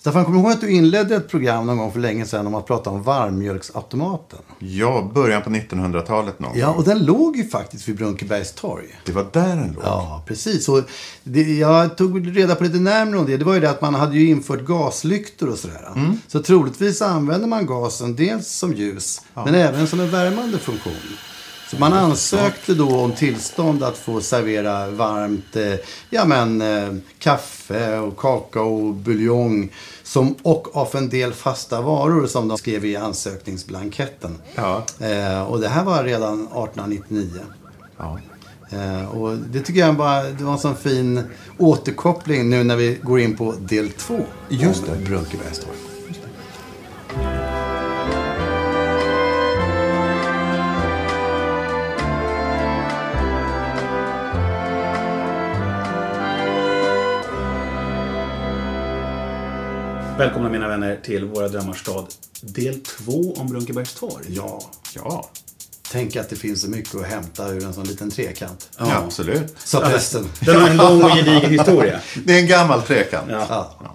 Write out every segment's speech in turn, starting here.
Staffan, kommer du ihåg att du inledde ett program någon gång för länge sedan om att prata om varmmjölksautomaten? Ja, början på 1900-talet någon Ja, och den låg ju faktiskt vid Brunkebergs torg. Det var där den låg. Ja, precis. Och det, jag tog reda på lite närmare om det. Det var ju det att man hade ju infört gaslyktor och sådär. Mm. Så troligtvis använder man gasen dels som ljus, men även som en värmande funktion. Så man ansökte då om tillstånd att få servera varmt eh, ja, men, eh, kaffe och kakao och buljong som, och av en del fasta varor som de skrev i ansökningsblanketten. Ja. Eh, och det här var redan 1899. Ja. Eh, och det tycker jag bara, det var en sån fin återkoppling nu när vi går in på del två. Just det. Brunkebergs Välkomna mina vänner till Våra Drömmars stad. Del 2 om Brunkebergs torg. Ja, Ja, tänk att det finns så mycket att hämta ur en sån liten trekant. ja. absolut. Sa prästen. Den har en lång och gedigen historia. Det är en gammal trekant. Ja. Ja.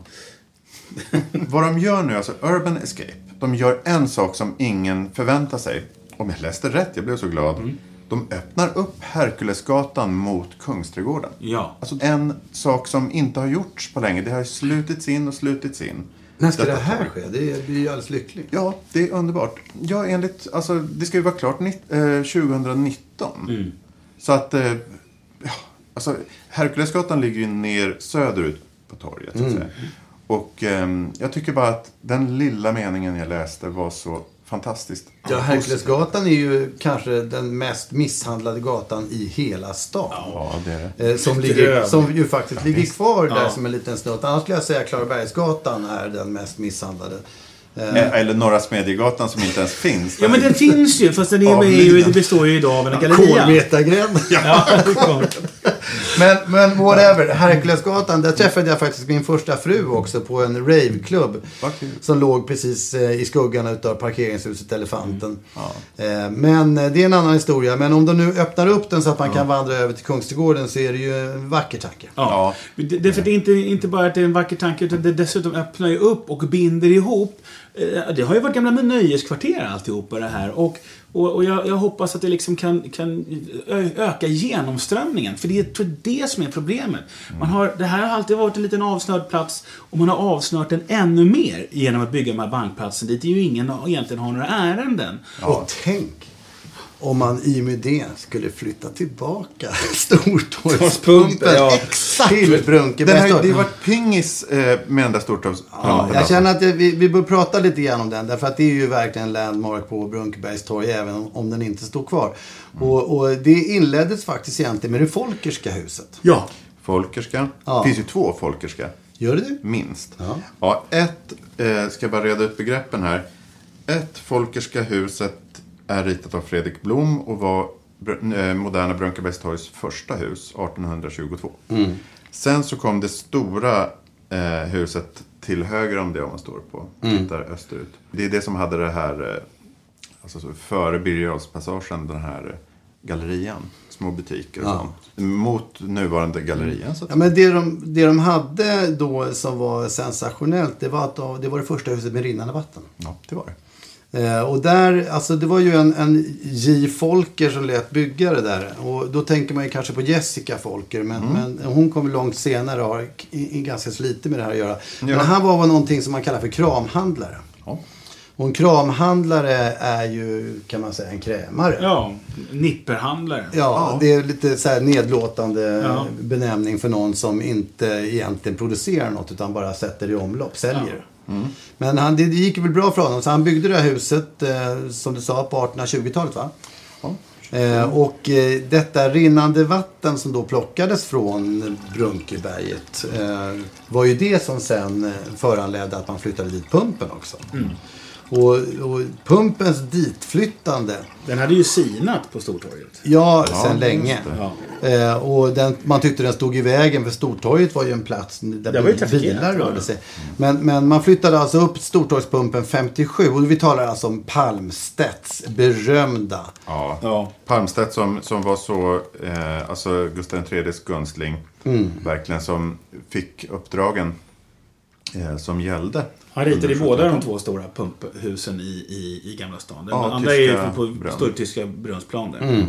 Vad de gör nu, alltså Urban Escape, de gör en sak som ingen förväntar sig. Om jag läste rätt, jag blev så glad. Mm. De öppnar upp Herkulesgatan mot Kungsträdgården. Ja. Alltså en sak som inte har gjorts på länge. Det har ju slutits in och slutits in. När ska det här ske? Det blir ju alldeles lyckligt. Ja, det är underbart. Ja, enligt, alltså, det ska ju vara klart nitt- eh, 2019. Så att, eh, ja, alltså, Herkulesgatan ligger ju ner söderut på torget. Så att säga. Och ehm, jag tycker bara att den lilla meningen jag läste var så fantastiskt. Ja, Herkulesgatan är ju kanske den mest misshandlade gatan i hela stan. Ja, det är det. Eh, Som, ligger, som ju faktiskt ligger kvar där Ja. som en liten snutt. Annars skulle jag säga Klarabergsgatan är den mest misshandlade. Eh, Eller Norra Smedjegatan som inte ens finns. Ja, men den finns ju. Fast den är ju, består ju idag av en galleria. Kolmetagränd. Ja. Men, men whatever. Herkulesgatan, där träffade jag faktiskt min första fru också på en raveklubb. Som låg precis eh, i skuggan av parkeringshuset Elefanten. Mm. Eh, Men eh, det är en annan historia. Men om de nu öppnar upp den så att man kan vandra över till Kungsträdgården så är det ju en vacker tanke. Ja. Det, det, för det är inte, inte bara att det är en vacker tanke, utan det dessutom öppnar ju upp och binder ihop. Det har ju varit gamla nöjeskvarter alltihopa det här. Och, och, och jag, jag hoppas att det liksom kan, kan öka genomströmningen. För det är tror det som är problemet. Man har, det här har alltid varit en liten avsnörd plats och man har avsnört den ännu mer genom att bygga de här bankplatsen dit ju ingen egentligen har några ärenden. Och tänk om man i och med det skulle flytta tillbaka Stortorgspumpen ja. exakt till Brunkebergs ju- det har varit pingis eh, med den där stortorgspumpen. Ja, jag känner att vi, vi bör prata lite grann om den. Därför att det är ju verkligen en landmark på Brunkebergs torg. Även om, om den inte står kvar. Och, och det inleddes faktiskt egentligen med det Folkerska huset. Ja. Folkerska. Ja. Det finns ju två Folkerska. Gör det? Minst. Ja. Ja. ett, eh, ska jag bara reda ut begreppen här. Ett Folkerska huset är ritat av Fredrik Blom och var eh, moderna Brunkebergstorgs första hus 1822. Sen så kom det stora eh, huset till höger om det om man står på, tittar österut. Det är det som hade det här, eh, alltså så, före Birger den här eh, gallerian. Små butiker och sånt. Mot nuvarande gallerian. Så Ja, men det, de, det de hade då som var sensationellt. Det var att de, det var det första huset med rinnande vatten. Ja, det var det. Eh, och där, alltså det var ju en, en J. Folker som lät bygga det där. Och då tänker man ju kanske på Jessica Folker. Men, men hon kom långt senare och har i, i ganska lite med det här att göra. Men han var väl någonting som man kallar för kramhandlare. Ja. Och en kramhandlare är ju, kan man säga, en krämare. Ja, nipperhandlare. Ja, det är lite så här nedlåtande Ja. benämning för någon som inte egentligen producerar något utan bara sätter i omlopp, säljer. Men han, det, gick väl bra för honom så han byggde det här huset eh, som du sa på 1820-talet va? Eh, och eh, detta rinnande vatten som då plockades från Brunkeberget eh, var ju det som sen eh, föranledde att man flyttade dit pumpen också. Och, och pumpens ditflyttande Den hade ju sinat på Stortorget. Ja, Ja, sedan just länge. Eh, och den, man tyckte den stod i vägen för Stortorget var ju en plats där bilar ja. rörde sig. Men, men man flyttade alltså upp Stortorgspumpen 57 och vi talar alltså om Palmstedts berömda. Ja. Ja. Palmstedt som, som var så, eh, alltså Gustav IIIs gunstling, verkligen som fick uppdragen eh, som gällde. Han ritade i båda de 1700-talet. två stora pumphusen i, i, i Gamla stan. Den Ja, andra är på brunn. Stortyska brunnsplan där.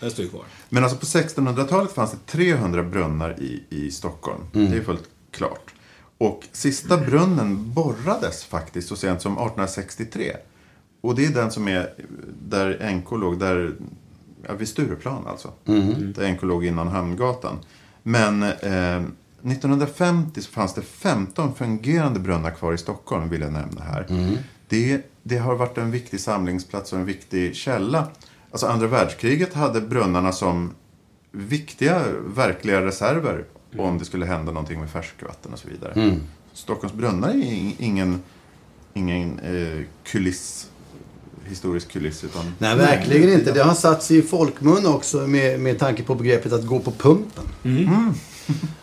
Den står ju kvar. Men alltså på 1600-talet fanns det 300 brunnar i, i Stockholm. Det är fullt klart. Och sista brunnen borrades faktiskt så sent som 1863. Och det är den som är där NK låg, där, ja, vid Stureplan alltså. Där NK låg innan Hamngatan. Men eh, 1950 så fanns det 15 fungerande brunnar kvar i Stockholm, vill jag nämna här. Det, det har varit en viktig samlingsplats och en viktig källa. Alltså andra världskriget hade brunnarna som viktiga, verkliga reserver om det skulle hända någonting med färskvatten och så vidare. Stockholms brunnar är ing- ingen, ingen eh, kuliss, historisk kuliss, utan Nej, verkligen inte. Det har satt sig i folkmun också med, med tanke på begreppet att gå på pumpen.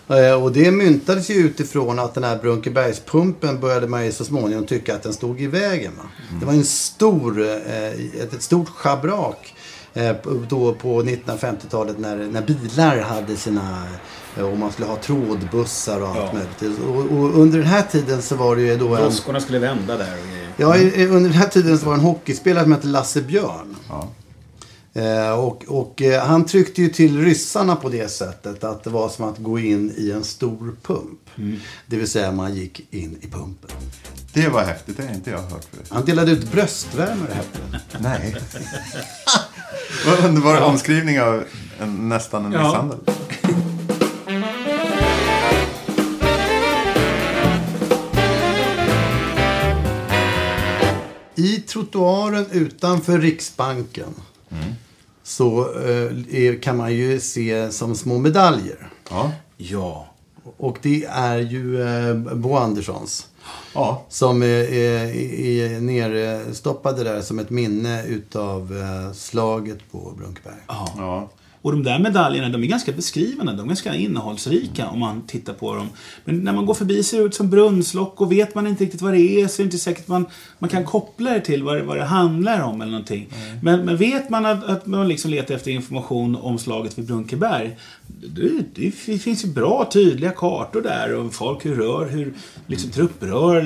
Eh, Och det myntades ju utifrån att den här Brunkebergspumpen började man ju så småningom tycka att den stod i vägen. Va? Det var en stor, eh, ett, ett stort schabrak eh, på- då på 1950-talet när, när bilar hade sina och man skulle ha trådbussar och allt Ja. möjligt. Och, och under den här tiden så var det ju då en... Droskorna skulle vända där och. Ja, i- under den här tiden så var det en hockeyspelare som hette Lasse Björn. ja. Eh, och och eh, han tryckte ju till ryssarna på det sättet att det var som att gå in i en stor pump. Det vill säga man gick in i pumpen. Det var häftigt, det har inte jag hört förut. Han delade ut bröstvärme det här. Nej. Vad underbar omskrivning av en, nästan en Ja. misshandel. I trottoaren utanför Riksbanken så eh, kan man ju se som små medaljer. Ja. Ja. Och det är ju eh, Bo Anderssons. Ja. Som är, är, är nerstoppade där som ett minne utav eh, slaget på Brunkeberg. ja. Och de där medaljerna, de är ganska beskrivande. De är ganska innehållsrika om man tittar på dem. Men när man går förbi ser det ut som brunnslock och vet man inte riktigt vad det är så är det inte säkert man, man kan koppla det till vad det, vad det handlar om eller någonting. Men, men vet man att, att man liksom letar efter information om slaget vid Brunkeberg. Det, det finns ju bra tydliga kartor där och folk hur rör, hur liksom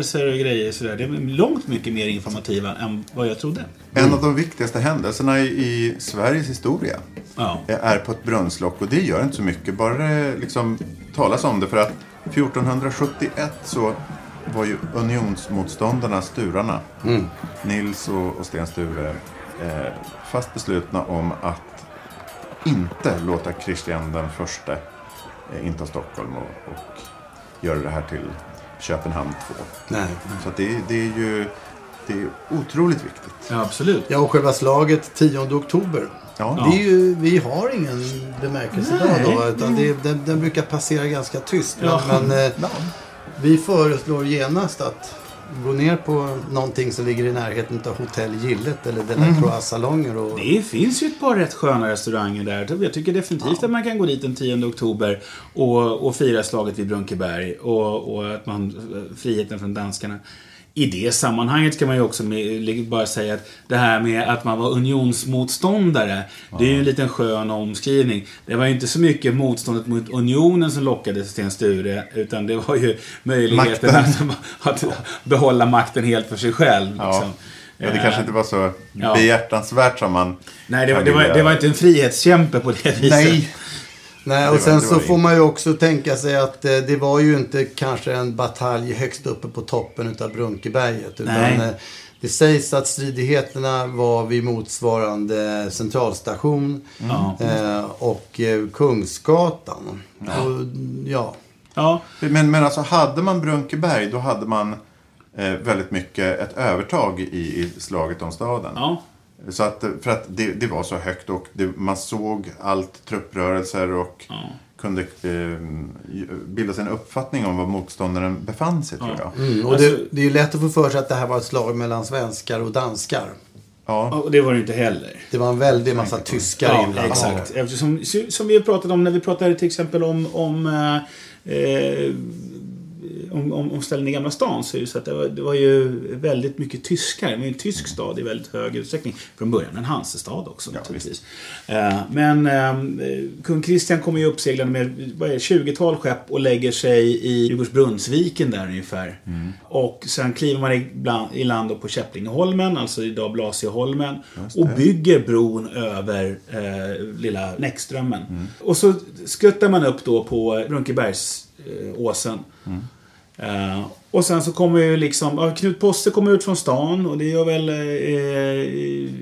trupprörelser och grejer sådär. Det är långt mycket mer informativa än vad jag trodde. En av de viktigaste händelserna i, Sveriges historia Ja. är på ett brunnslock och det gör inte så mycket. Bara det liksom talas om det för att 1471 så var ju unionsmotståndarna, Sturarna, Nils och, och Sten Sture, eh, fast beslutna om att inte låta Kristian den förste eh, inta Stockholm och, och göra det här till Köpenhamn 2. Nej. Så att det, det är ju det är otroligt viktigt. Ja, absolut. Ja, och själva slaget 10 oktober. Ja. Det är ju, vi har ingen bemärkelsedag Nej. då. Utan det, den, den brukar passera ganska tyst. Men, Ja. men eh, vi föreslår genast att gå ner på någonting som ligger i närheten av Hotell Gillet eller Delacroix salonger. Och, Det finns ju ett par rätt sköna restauranger där. Jag tycker definitivt att man kan gå dit den 10 oktober och, och fira slaget vid Brunkeberg och, och att man, friheten från danskarna. I det sammanhanget ska man ju också bara säga att det här med att man var unionsmotståndare, det är ju en liten skön omskrivning. Det var ju inte så mycket motståndet mot unionen som lockade Sten Sture, utan det var ju möjligheten att, att behålla makten helt för sig själv. Ja. Liksom. Ja, det Eh, kanske inte var så Ja. behjärtansvärt som man Nej, det var, kan det, var, det var inte en frihetskämpe på det viset. Nej. Nej, och sen så får man ju också tänka sig att eh, det var ju inte kanske en batalj högst uppe på toppen utav Brunkeberget. Utan Nej. eh, det sägs att stridigheterna var vid motsvarande centralstation Ja. eh, och eh, Kungsgatan. Och, ja. Ja, Men, men alltså hade man Brunkeberg då hade man eh, väldigt mycket ett övertag i, i slaget om staden. ja. Så att, för att det, det var så högt och det, man såg allt trupprörelser och kunde eh, bilda sig en uppfattning om var motståndaren befann sig tror jag. Mm, och Alltså- det, det är ju lätt att få för sig att det här var ett slag mellan svenskar och danskar. Ja. Och det var det inte heller. Det var en väldig massa tyskar Ja, inblandade. exakt. Eftersom, som vi pratat om när vi pratade till exempel om, om eh, eh, om, om, om ställen i Gamla stan så är det så att det var, det var ju väldigt mycket tyskar. Det var ju en tysk stad i väldigt hög utsträckning. Från början en Hansestad också naturligtvis. Eh, men eh, kung Kristian kommer ju uppseglande med vad är det, 20-tal skepp och lägger sig i Djurgårdsbrunnsviken där ungefär. Och sen kliver man i, bland, i land på Käpplingeholmen, alltså idag Blasieholmen. Och bygger bron över eh, lilla Näckströmmen. Och så skuttar man upp då på Brunkebergsåsen. Eh, och sen så kommer ju liksom, ja, Knut Posse kommer ut från stan och det gör väl... Eh,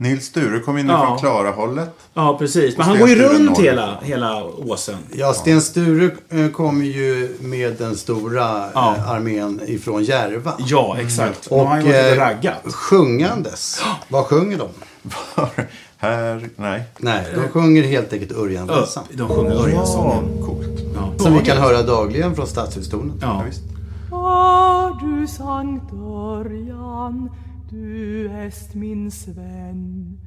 Nils Sture kom in Ja. från Klarahållet. ja, precis. Men han går ju runt hela, hela åsen. Ja, Sten Sture eh, kom ju med den stora Ja. eh, armén ifrån Järva. Ja, exakt. Och, Och och eh, sjungandes. Vad sjunger de? Här, nej. Nej, de sjunger helt enkelt Örjanvisan. De sjunger Örjansången. Ja. Som vi kan höra dagligen från Stadshustornet. Ja. Visst. Har du Sankt Örjan, du est min Sven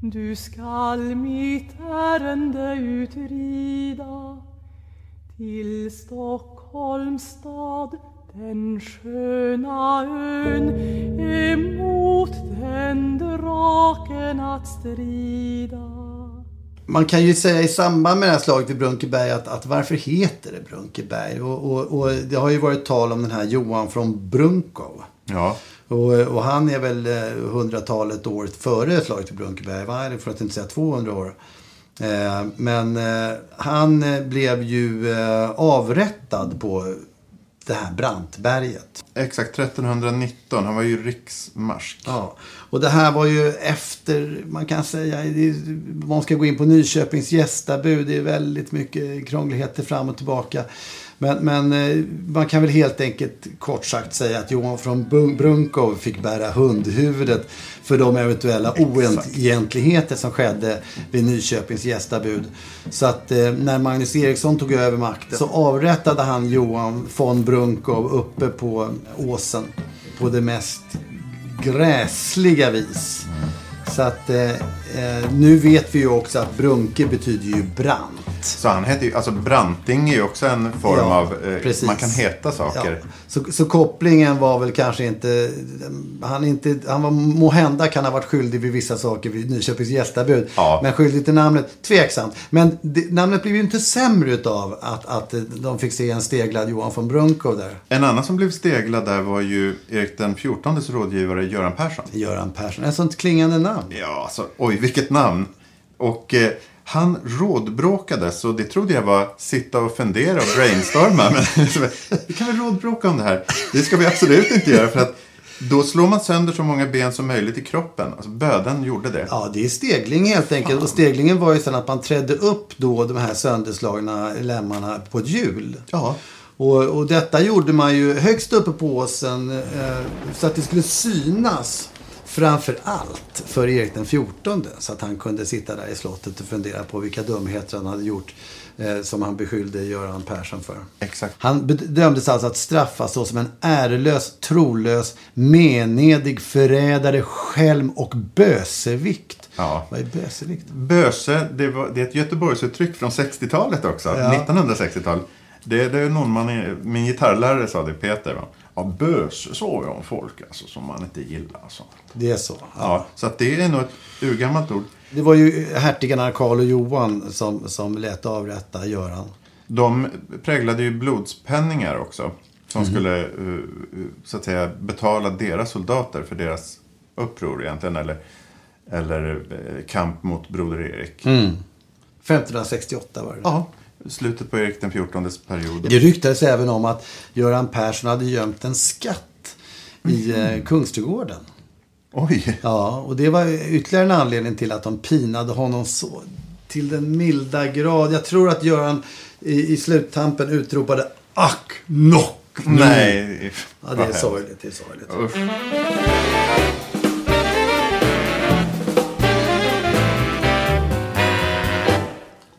Du skall mitt ärende utrida till Stockholms stad den sköna ön emot den draken att strida Man kan ju säga i samband med det här slaget vid Brunkeberg att, att varför heter det Brunkeberg? Och, och, och det har ju varit tal om den här Johan från Brunkow. Ja. Och, och han är väl eh, hundratalet år före slaget vid Brunkeberg, va? För att inte säga 200 år. Eh, men eh, han blev ju eh, avrättad på det här Brantberget. Exakt, 1319. Han var ju riksmarsk. Ja, och det här var ju efter, man kan säga, man ska gå in på Nyköpings gästabud. Det är väldigt mycket krångligheter fram och tillbaka. Men, men eh, man kan väl helt enkelt kort sagt säga att Johan från Brunkow fick bära hundhuvudet för de eventuella oegentligheter som skedde vid Nyköpings gästabud. Så att eh, när Magnus Eriksson tog över makten så avrättade han Johan von Brunkow uppe på åsen på det mest gräsliga vis. Så att eh, eh, nu vet vi ju också att Brunke betyder ju brant. Så han hette ju, alltså Branting är ju också en form Ja, av, eh, man kan heta saker. Ja. Så, så kopplingen var väl kanske inte, han, inte, han var måhända kan ha varit skyldig vid vissa saker vid Nyköpings gästabud. Ja. Men skyldig till namnet, tveksamt. Men det, namnet blev ju inte sämre utav att, att de fick se en steglad Johan von Brunkow där. En annan som blev steglad där var ju Erik den XIVs rådgivare Göran Persson. Göran Persson, ett sånt klingande namn. Ja, alltså, oj vilket namn. Och eh, han rådbråkades och det trodde jag var sitta och fundera och brainstorma. Men så, vi kan väl rådbråka om det här. Det ska vi absolut inte göra för att då slår man sönder så många ben som möjligt i kroppen. Alltså böden gjorde det. Ja, det är stegling helt enkelt. Och steglingen var ju sen att man trädde upp då de här sönderslagna lemmarna på ett hjul. Ja. Och, och detta gjorde man ju högst uppe på åsen eh, så att det skulle synas framför allt för Erik den XIV. Så att han kunde sitta där i slottet och fundera på vilka dumheter han hade gjort eh, som han beskyllde Göran Persson för. Exakt. Han bedömdes alltså att straffas så som en ärelös, trolös, menedig, förrädare, skälm och bösevikt. Ja. Vad är bösevikt? Böse, det, var, det är ett Göteborgsuttryck från 60-talet också. Ja. 1960-tal. Det, det är någon man, min gitarrlärare sa det, Peter. Va? Ja, böse sa jag om folk alltså, som man inte gillar. Alltså. Det är så. Ja, så att det är nog ett urgammalt ord. Det var ju hertigarna Karl och Johan som, som lät avrätta Göran. De präglade ju blodspenningar också. Som skulle eh, så att säga betala deras soldater för deras uppror egentligen. Eller, eller eh, kamp mot Broder Erik. 1568 var det. Ja, slutet på Erik den XIVs period. Det ryktades även om att Göran Persson hade gömt en skatt i eh, Kungsträdgården. Oj, Ja, och det var ytterligare en anledning till att de pinade honom så till den milda grad. Jag tror att Göran i, i sluttampen utropade Ack, nock, nu." nej. Ja, det är sorgligt. Det är sorgligt. Usch.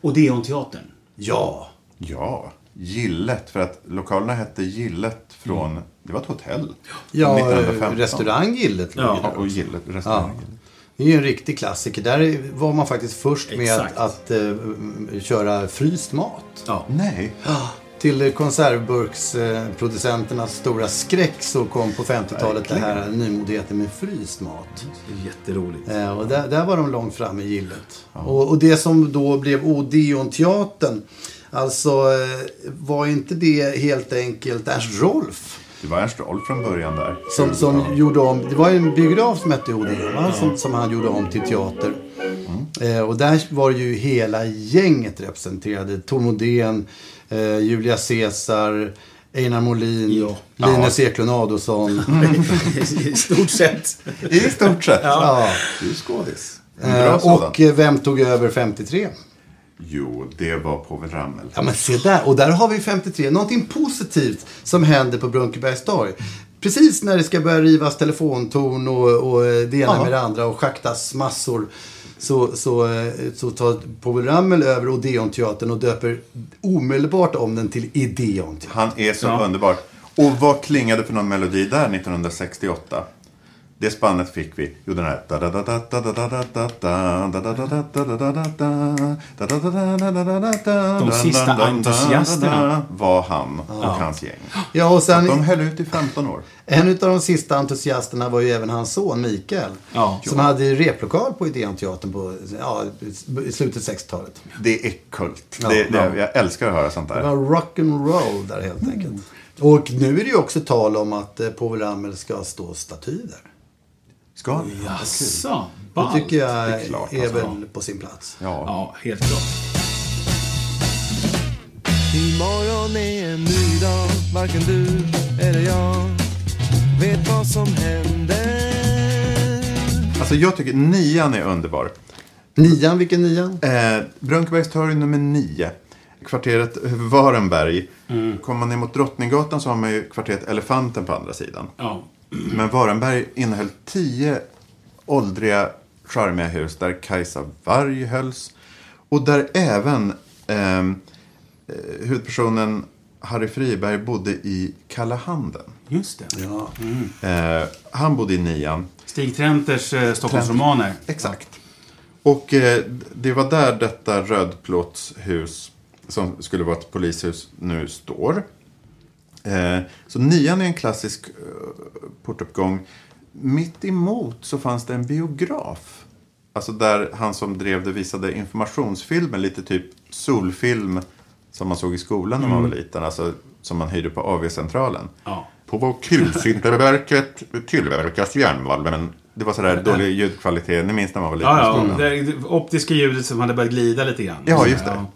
Odeonteatern. Ja. Ja, Gillet. För att lokalerna hette Gillet från, det var ett hotell. Ja, 1915. restaurang Gillet. låg Ja. Ja, och. Gillet, Ja. restaurang Gillet. Det är ju en riktig klassiker. Där var man faktiskt först med Exakt. att, att eh, köra fryst mat. Ja. Nej, Till konservburksproducenternas stora skräck så kom på 50-talet det här nymodigheten med fryst mat. Det är jätteroligt. Eh, och där, där var de långt fram i gillet. Och, och det som då blev Odeonteatern, alltså eh, var inte det helt enkelt Ernst Rolf? det var Ernst Rolf från början där. Som, som gjorde om, det var en biograf som hette Odeon, va? Som, som han gjorde om till teater. Eh, och där var ju hela gänget representerade. Tom Odén, eh, Julia Caesar, Einar Molin, Ja. Linus Eklund Adolfsson. I stort sett. I stort sett. Ja. Du är skådis. Eh, och vem tog över 53? Jo, det var Povel Ramel. Ja men se där, och där har vi 53. Någonting positivt som händer på Brunkebergs torg. Precis när det ska börja rivas telefontorn och, och det ena Ja. med det andra och schaktas massor. Så, så, eh, så tar Povel Ramel över Odeonteatern och döper omedelbart om den till Ideonteatern. Han är så Ja. underbar. Och vad klingade för någon melodi där 1968? Det spannet fick vi. Jo, den här... De sista entusiasterna. Var han och hans gäng. Ja, och sen De höll ut i 15 år. en av de sista entusiasterna var ju även hans son Mikael. Ja. Som hade replokal på Ideonteatern på ja, i slutet av 60-talet. Det är kult. Ja, det, det, ja. Jag älskar att höra sånt Det där. var rock and roll där helt enkelt. Och nu är det ju också tal om att eh, Povel Ramel ska stå staty där. Ska han? Jaså? Det tycker jag Det är, är klart, alltså. väl på sin plats. Ja. Ja, helt klart. Imorgon är en ny dag, varken du eller jag vet vad som händer. Alltså jag tycker nian är underbar. Nian, vilken nian? Eh, Brunkebergs torg nummer nio. Kvarteret Varenberg. Kommer man ner mot Drottninggatan så har man ju kvarteret Elefanten på andra sidan. Ja. Men Varenberg innehöll tio åldriga charmiga hus där Kajsa Warg hölls. Och där även ehm, eh, huvudpersonen Harry Friberg bodde i Kalla handen. Just det. Ja. Eh, han bodde i nian. Stig Trenters eh, Stockholmsromaner. Exakt. Och eh, det var där detta rödplåtshus, som skulle vara ett polishus, nu står. Eh, så nian är en klassisk eh, portuppgång. Mitt emot så fanns det en biograf. Alltså där han som drev det visade informationsfilmer, lite typ solfilm som man såg i skolan när man var liten. Alltså som man hyrde på AV-centralen. Ja. På kulsinterverket tillverkas järnvalven. Det var sådär dålig ljudkvalitet. Ni minns när man var liten Ja, ja. det optiska ljudet som hade börjat glida lite grann. Ja, just det. Ja.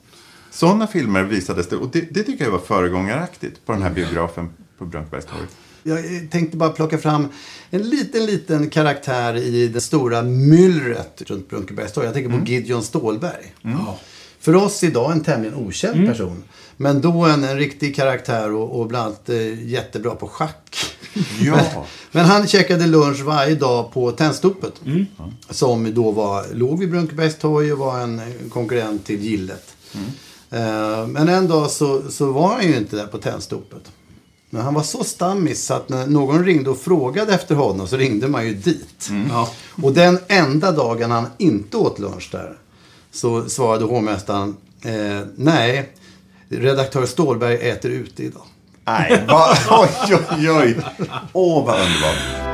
Sådana filmer visades det. Och det, det tycker jag var föregångaraktigt på den här biografen på Brunkebergs torg. Jag tänkte bara plocka fram en liten, liten karaktär i det stora myllret runt Brunkebergs torg. Jag tänker på Gideon Stålberg. Ja. För oss idag en tämligen okänd person. Men då en, en riktig karaktär och, och bland annat eh, jättebra på schack. Ja. Men han käkade lunch varje dag på Tennstopet. Som då var, låg vid Brunkebergs torg och var en konkurrent till Gillet. Eh, Men en dag så, så var han ju inte där på Tennstopet. Men han var så stammis så att när någon ringde och frågade efter honom så ringde man ju dit. Ja. Och den enda dagen han inte åt lunch där så svarade hovmästaren eh, nej, redaktör Stålberg äter ute idag. Nej, va? oj, oj, oj. Åh, vad underbart.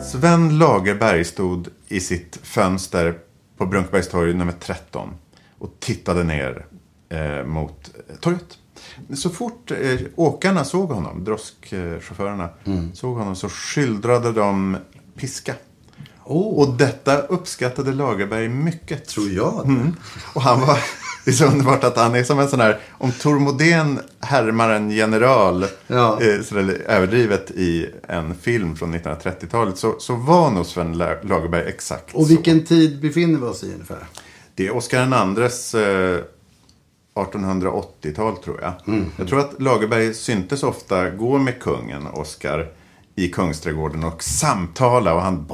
Sven Lagerberg stod i sitt fönster på Brunkebergstorg nummer 13 och tittade ner eh, mot eh, torget. Så fort eh, åkarna såg honom, droskchaufförerna, såg honom så skyldrade de piska. Och detta uppskattade Lagerberg mycket. Tror jag. Mm. Och han var... Det är så underbart att han är som en sån här... Om Tor Modén härmar en general Ja. eh, överdrivet i en film från 1930-talet så, så var nog Sven La- Lagerberg exakt Och så. vilken tid befinner vi oss i ungefär? Det är Oscar IIs eh, 1880-tal tror jag. Mm. Jag tror att Lagerberg syntes ofta gå med kungen, Oscar, i Kungsträdgården och samtala. Och han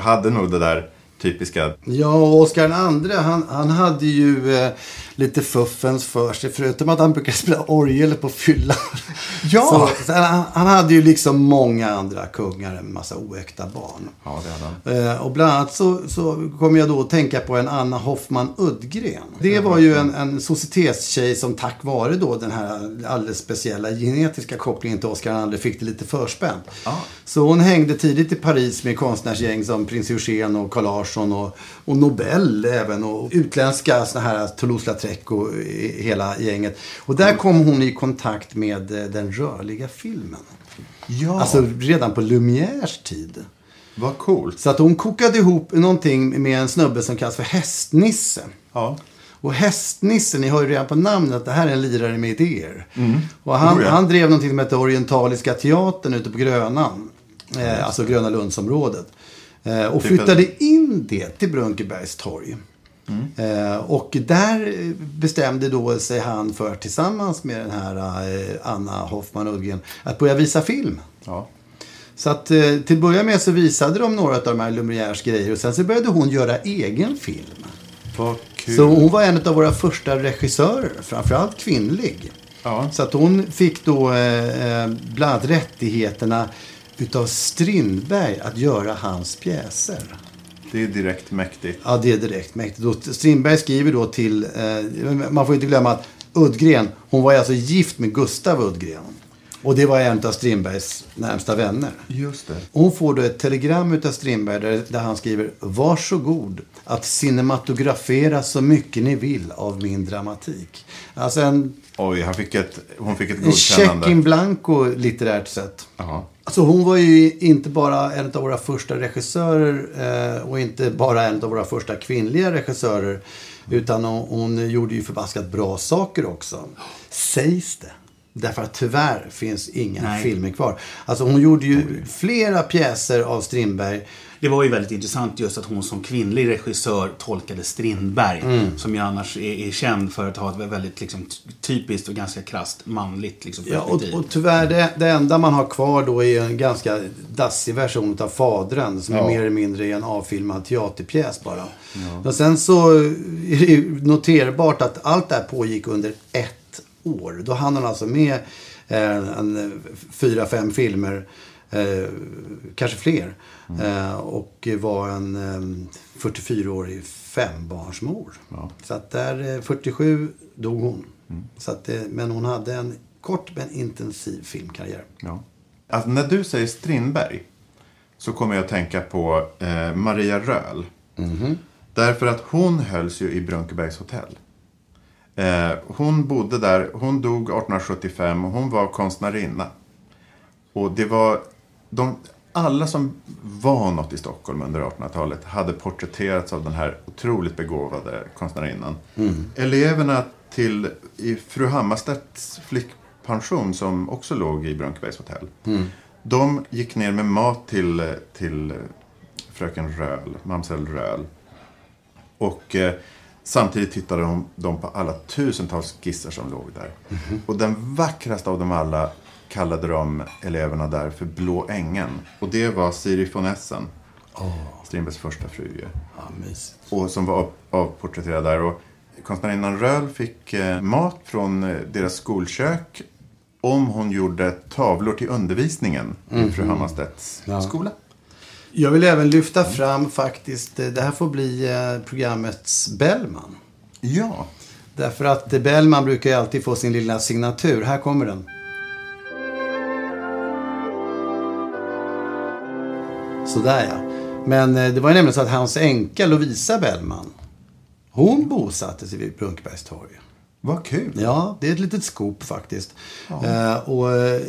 hade nog det där typiska. Ja, Oscar II, han, han hade ju eh, lite fuffens för sig. Förutom att han brukade spela orgel på fyllan. Ja! Så, så han, han hade ju liksom många andra kungar, en massa oäkta barn. Ja, det hade han. Eh, och bland annat så, så kom jag då att tänka på en Anna Hoffman Uddgren. Det var ju en, en societetstjej som tack vare då den här alldeles speciella genetiska kopplingen till Oscar II fick det lite förspänt. Så hon hängde tidigt i Paris med konstnärsgäng som Prins Eugen och Carl Larsson och, och Nobel även och utländska såna här Toulouse-Lautrec och i- hela gänget. Och där kom hon i kontakt med eh, den rörliga filmen. Ja, Alltså redan på Lumières tid. vad coolt. Så att hon kokade ihop någonting med en snubbe som kallas för Hästnisse. Ja. Och Hästnisse, ni hör ju redan på namnet att det här är en lirare med idéer. Och han, Oh, ja. han drev någonting som hette Orientaliska teatern ute på Grönan. Eh, alltså Gröna Lundsområdet. Eh, och Typ en- flyttade in det till Brunkebergs torg. Eh, och där bestämde då sig han för tillsammans med den här eh, Anna Hoffman Ullgren att börja visa film. Ja. Så att eh, till att börja med så visade de några av de här Lumières grejer och sen så började hon göra egen film. Vad kul. Så hon var en av våra första regissörer, framförallt kvinnlig. Ja. Så att hon fick då eh, bland annat rättigheterna utav Strindberg att göra hans pjäser. Det är direkt mäktigt. Ja, det är direkt mäktigt. Och Strindberg skriver då till, eh, man får inte glömma att Uddgren, hon var alltså gift med Gustav Uddgren. Och det var en av Strindbergs närmsta vänner. Just det. Hon får då ett telegram utav Strindberg där, där han skriver Varsågod att cinematografera så mycket ni vill av min dramatik. Alltså en, Oj, han fick ett, hon fick ett en check in godkännande. blanco litterärt sett. Jaha. Alltså hon var ju inte bara en av våra första regissörer eh, och inte bara en av våra första kvinnliga regissörer. Utan hon, hon gjorde ju förbaskat bra saker också. Sägs det. Därför att tyvärr finns inga Nej. filmer kvar. Alltså hon gjorde ju flera pjäser av Strindberg. Det var ju väldigt intressant just att hon som kvinnlig regissör tolkade Strindberg. Mm. Som ju annars är, är känd för att ha ett väldigt liksom, typiskt och ganska krasst manligt liksom, Ja, och, perspektiv. och tyvärr, det, det enda man har kvar då är en ganska dassig version av Fadren. Som Ja. är mer eller mindre en avfilmad teaterpjäs bara. Men sen så är det ju noterbart att allt det här pågick under ett år. Då hann han alltså med eh, en, fyra, fem filmer. Eh, kanske fler. Eh, och var en eh, 44-årig fembarnsmor. Så att där, eh, 47 dog hon. Så att, eh, men hon hade en kort men intensiv filmkarriär. Ja. Alltså, när du säger Strindberg så kommer jag att tänka på eh, Maria Röhl. Därför att hon hölls ju i Brunkebergs hotell. Eh, hon bodde där, hon dog 1875 och hon var konstnärinna. Och det var, de, alla som var något i Stockholm under 1800-talet hade porträtterats av den här otroligt begåvade konstnärinnan. Eleverna till i fru Hammarstedts flickpension som också låg i Brunkebergs hotell. De gick ner med mat till, till fröken Röhl, mamsell Röhl. Och eh, samtidigt tittade de, de på alla tusentals skisser som låg där. Och den vackraste av dem alla kallade de eleverna där för Blå ängen. Och det var Siri von Essen. Strindbergs första fru ju. Ja, mysigt. Och som var av- avporträtterad där. Och konstnärinnan Röhl fick eh, mat från eh, deras skolkök om hon gjorde tavlor till undervisningen i fru Hammarstedts skola. Jag vill även lyfta fram faktiskt, eh, det här får bli programmets Bellman. Ja, Därför att Bellman brukar ju alltid få sin lilla signatur. Här kommer den. Sådär ja. Men eh, det var ju nämligen så att hans änka Lovisa Bellman, hon bosatte sig vid Brunkebergs torg. vad kul. Ja, det är ett litet skop faktiskt. Eh, och, eh,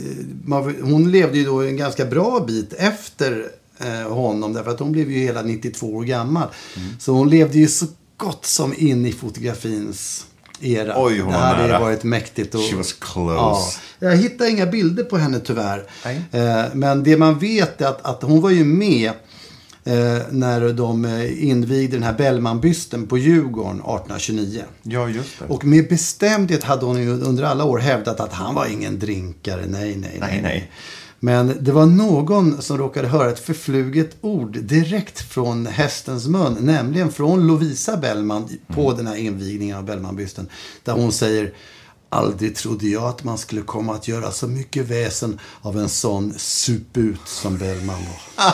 man, hon levde ju då en ganska bra bit efter eh, honom. Därför att hon blev ju hela 92 år gammal. Så hon levde ju så gott som in i fotografins era. Oj, hon det var hade nära. varit mäktigt. Och, She was close. Ja, jag hittar inga bilder på henne tyvärr. Eh, men det man vet är att, att hon var ju med eh, när de eh, invigde den här Bellmanbysten på Djurgården 1829. Ja, just det. Och med bestämdhet hade hon ju under alla år hävdat att han var ingen drinkare. Nej, nej, nej. Nej, nej. Men det var någon som råkade höra ett förfluget ord direkt från hästens mun. Nämligen från Lovisa Bellman på den här invigningen av Bellmanbysten. Där hon säger Aldrig trodde jag att man skulle komma att göra så mycket väsen av en sån suput som Bellman var. Ah,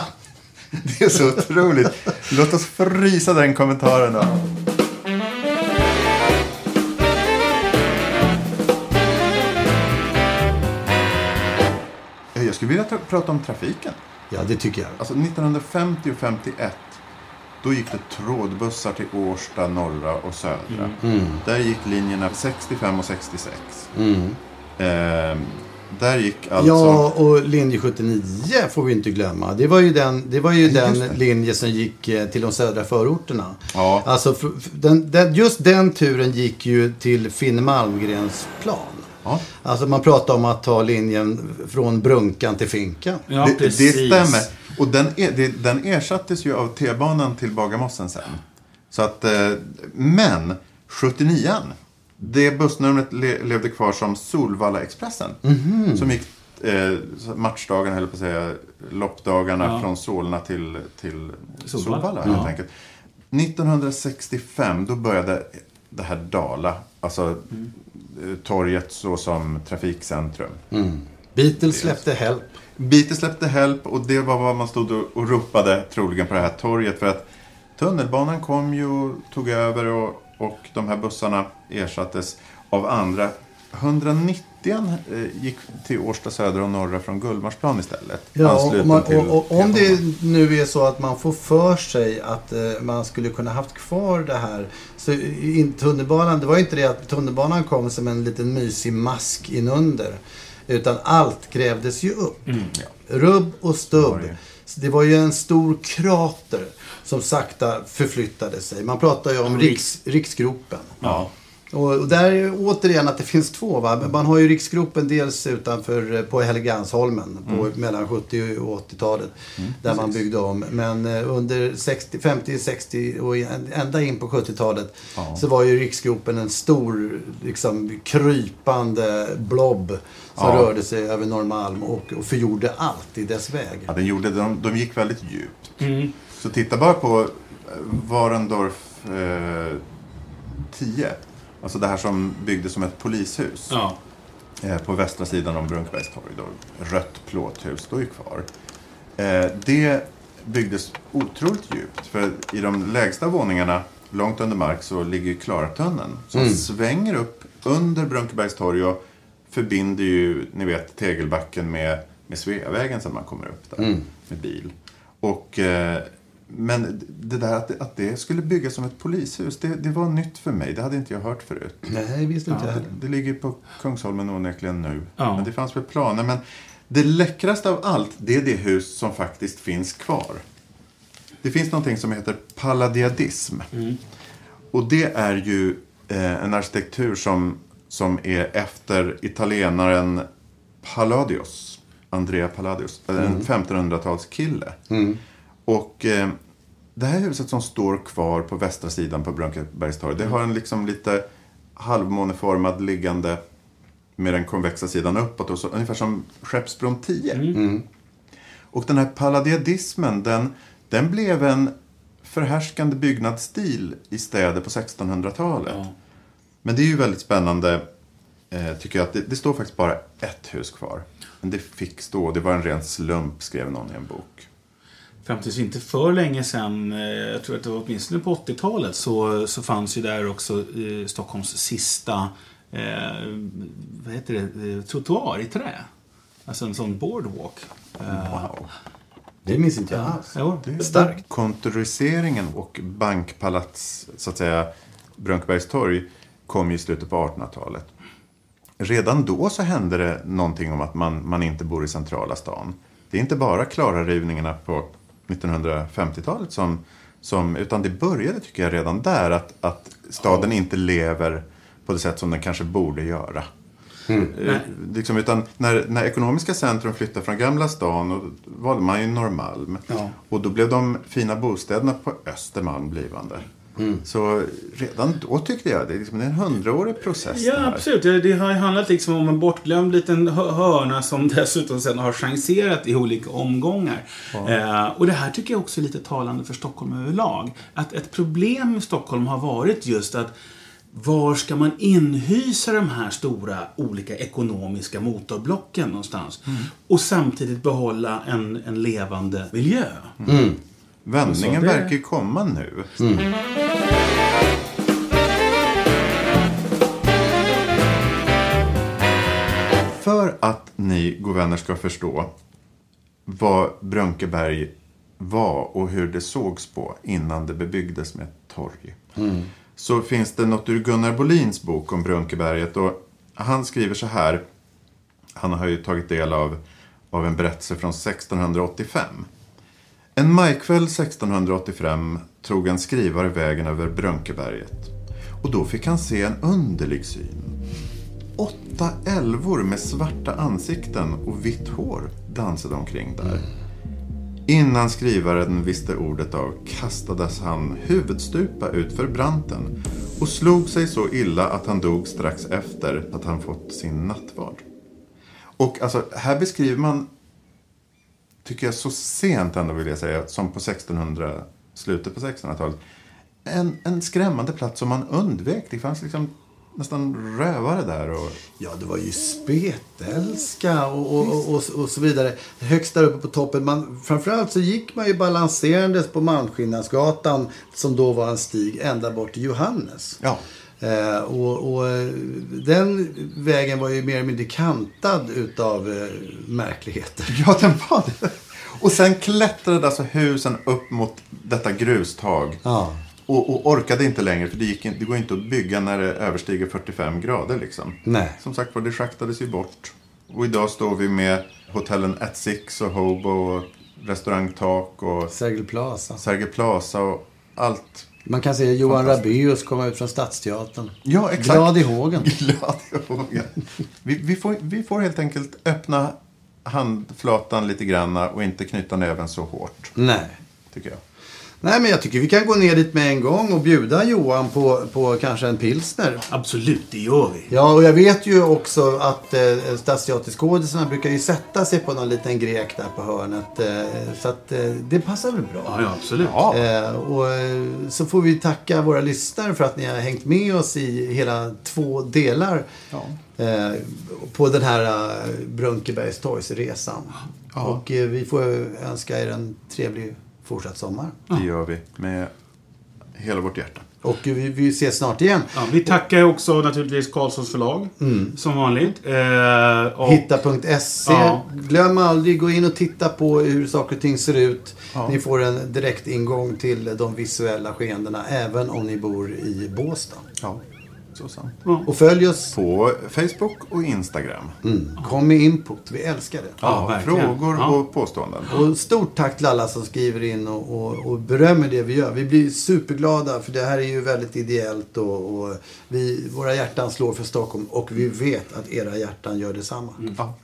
det är så otroligt. Låt oss frysa den kommentaren då. Skulle vilja ta- prata om trafiken. Ja, det tycker jag. Alltså 1950 och 51 då gick det trådbussar till Årsta norra och södra. Där gick linjerna 65 och 66. Ehm, där gick alltså... Ja, och linje 79 får vi inte glömma. Det var ju den, det var ju den det. linje som gick eh, till de södra förorterna. Ja. Alltså, den, den, just den turen gick ju till Finn Malmgrens plan. Ja. Alltså man pratar om att ta linjen från Brunkan till Finkan. Ja, det, det precis. stämmer. Och den, er, det, den ersattes ju av T-banan till Bagarmossen sen. Så att, eh, men 79an, det bussnumret le, levde kvar som Solvalla-expressen. Som gick eh, matchdagarna, eller på att säga, loppdagarna Ja. från Solna till, till Solvalla. Solvalla. Ja. helt enkelt. 1965, då började det här dala. Alltså eh, torget så som trafikcentrum. Beatles släppte Help. Beatles släppte Help och det var vad man stod och, och ropade troligen på det här torget. För att tunnelbanan kom ju och tog över och, och de här bussarna ersattes av andra. 190 eh, gick till Årsta södra och norra från Gullmarsplan istället. Ja, och, Ansluten man, och, och om det nu är så att man får för sig att eh, man skulle kunna haft kvar det här. Så i tunnelbanan, det var ju inte det att tunnelbanan kom som en liten mysig mask inunder. Utan allt grävdes ju upp. Rubb och Mm, Var stubb. det. Var ju en stor krater som sakta förflyttade sig. Man pratar ju om riks, riksgropen. Ja. Och, och där är ju återigen att det finns två. Va? Man har ju Riksgropen dels utanför eh, på Helgeandsholmen på Mm. mellan 70 och 80-talet. där man byggde om. Men eh, under 60, 50, 60 och ända in på 70-talet så var ju Riksgropen en stor liksom, krypande blob som Ja. rörde sig över Norrmalm och, och förgjorde allt i dess väg. Ja, den gjorde, de, de gick väldigt djupt. Så titta bara på eh, Warendorf eh, 10. Alltså det här som byggdes som ett polishus. Ja. Eh, på västra sidan om Brunkebergstorg. Då. Rött plåthus står ju kvar. Eh, det byggdes otroligt djupt. För i de lägsta våningarna, långt under mark, så ligger ju Klaratunneln. Som Mm. svänger upp under Brunkebergstorg och förbinder ju, ni vet, Tegelbacken med, med Sveavägen sen man kommer upp där Mm. med bil. Och, eh, men det där att det, att det skulle byggas som ett polishus, det, det var nytt för mig. Det hade inte jag hört förut. Nej, visste inte jag det, det ligger på Kungsholmen onekligen nu. Ja. Men det fanns väl planer. Men det läckraste av allt, det är det hus som faktiskt finns kvar. Det finns någonting som heter palladiadism. Och det är ju eh, en arkitektur som, som är efter italienaren Palladios. Andrea Palladios. En 1500-talskille. Och eh, det här huset som står kvar på västra sidan på Brunkebergstorg. Det har en liksom lite halvmåneformad liggande med den konvexa sidan uppåt. Och så, ungefär som Skeppsbron 10. Och den här palladiadismen, den, den blev en förhärskande byggnadsstil i städer på 1600-talet. Men det är ju väldigt spännande, eh, tycker jag, att det, det står faktiskt bara ett hus kvar. Men det fick stå, det var en ren slump, skrev någon i en bok. Fram tills inte för länge sedan, eh, jag tror att det var åtminstone på 80-talet, så, så fanns ju där också eh, Stockholms sista eh, vad heter det, eh, trottoar i trä. Alltså en sån boardwalk. Eh, Wow. Det minns inte jag alls. jo, Det är Starkt. Kontoriseringen och bankpalats, så att säga, Brunkebergstorg kom ju i slutet på 1800-talet. Redan då så hände det någonting om att man, man inte bor i centrala stan. Det är inte bara Klara-rivningarna på 1950-talet som, som, utan det började tycker jag redan där att, att staden inte lever på det sätt som den kanske borde göra. Eh, Liksom, utan när, när ekonomiska centrum flyttade från Gamla stan och valde man ju Norrmalm. Ja. Och då blev de fina bostäderna på Östermalm blivande. Så redan då tyckte jag det är, liksom, det är en hundraårig process. det Ja, här. absolut. Det, det har ju handlat liksom om en bortglömd liten hö- hörna som dessutom sen har chanserat i olika omgångar. Eh, och det här tycker jag också är lite talande för Stockholm överlag. Att ett problem med Stockholm har varit just att var ska man inhysa de här stora olika ekonomiska motorblocken någonstans? Och samtidigt behålla en, en levande miljö. Vändningen det- verkar ju komma nu. För att ni, god vänner, ska förstå vad Brunkeberg var och hur det sågs på innan det bebyggdes med ett torg. Så finns det något ur Gunnar Bolins bok om Brunkeberget. Och han skriver så här. Han har ju tagit del av, av en berättelse från 1685. En majkväll 1685 tog en skrivare vägen över Brunkeberget. Och då fick han se en underlig syn. Åtta älvor med svarta ansikten och vitt hår dansade omkring där. Innan skrivaren visste ordet av kastades han huvudstupa ut för branten och slog sig så illa att han dog strax efter att han fått sin nattvard. Och alltså, här beskriver man tycker jag, så sent ändå vill jag säga, som på 1600, slutet på 1600-talet. En, en skrämmande plats som man undvek. Det fanns liksom nästan rövare där. Och, Ja, det var ju spetälska och, och, och, och, så vidare. Högst där uppe på toppen. Man, framförallt så gick man ju balanserandes på Malmskillnadsgatan som då var en stig ända bort till Johannes. ja. Eh, och, och den vägen var ju mer eller mindre kantad utav eh, märkligheter. ja, den var det. Och sen klättrade alltså husen upp mot detta grustag. Ja. Och, och orkade inte längre, för det, gick in, det går inte att bygga när det överstiger 45 grader. Liksom. Nej. Som sagt var, det schaktades ju bort. Och idag står vi med hotellen At Six och Hobo och restaurangtak och Sergel Plaza. Sergel Plaza och allt Man kan säga Johan Rabaeus komma ut från Stadsteatern. Ja, exakt. Glad i hågen. Glad i hågen. Vi, vi, får, vi får helt enkelt öppna handflatan lite granna och inte knyta näven så hårt, Nej. tycker jag. Nej, men jag tycker vi kan gå ner dit med en gång och bjuda Johan på, på kanske en pilsner. Absolut, det gör vi. Ja, och jag vet ju också att eh, stadsteaterskådisarna brukar ju sätta sig på någon liten grek där på hörnet. Eh, så att eh, det passar väl bra. Ja, ja absolut. Eh, och eh, så får vi tacka våra lyssnare för att ni har hängt med oss i hela två delar eh, på den här eh, Brunkebergs Toys-resan. Och eh, vi får önska er en trevlig fortsatt sommar. Det gör vi med hela vårt hjärta. Och vi, vi ses snart igen. Ja, vi tackar också naturligtvis Karlssons förlag, som vanligt. Eh, och, Hitta.se. Ja. Glöm aldrig, gå in och titta på hur saker och ting ser ut. Ni får en direkt ingång till de visuella skeendena även om ni bor i Båstad. Ja, så sant. Och följ oss. På Facebook och Instagram. Mm. Kom med input, vi älskar det. Ja. Frågor Ja. och påståenden. Och stort tack till alla som skriver in och, och, och berömmer det vi gör. Vi blir superglada för det här är ju väldigt ideellt och, och vi, våra hjärtan slår för Stockholm och vi vet att era hjärtan gör detsamma. Ja.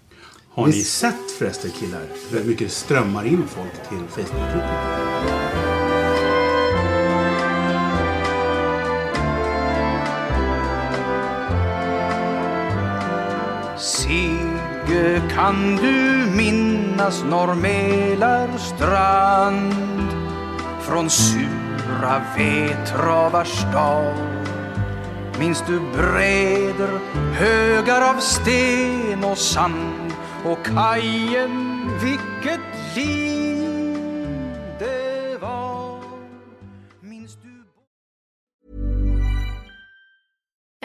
Har ni sett förresten killar hur mycket strömmar in folk till Facebook-gruppen? Sigge, kan du minnas norr Mälarstrand från sura Vetravars dal? Minns du bräder, högar av sten och sand och kajen, vilket liv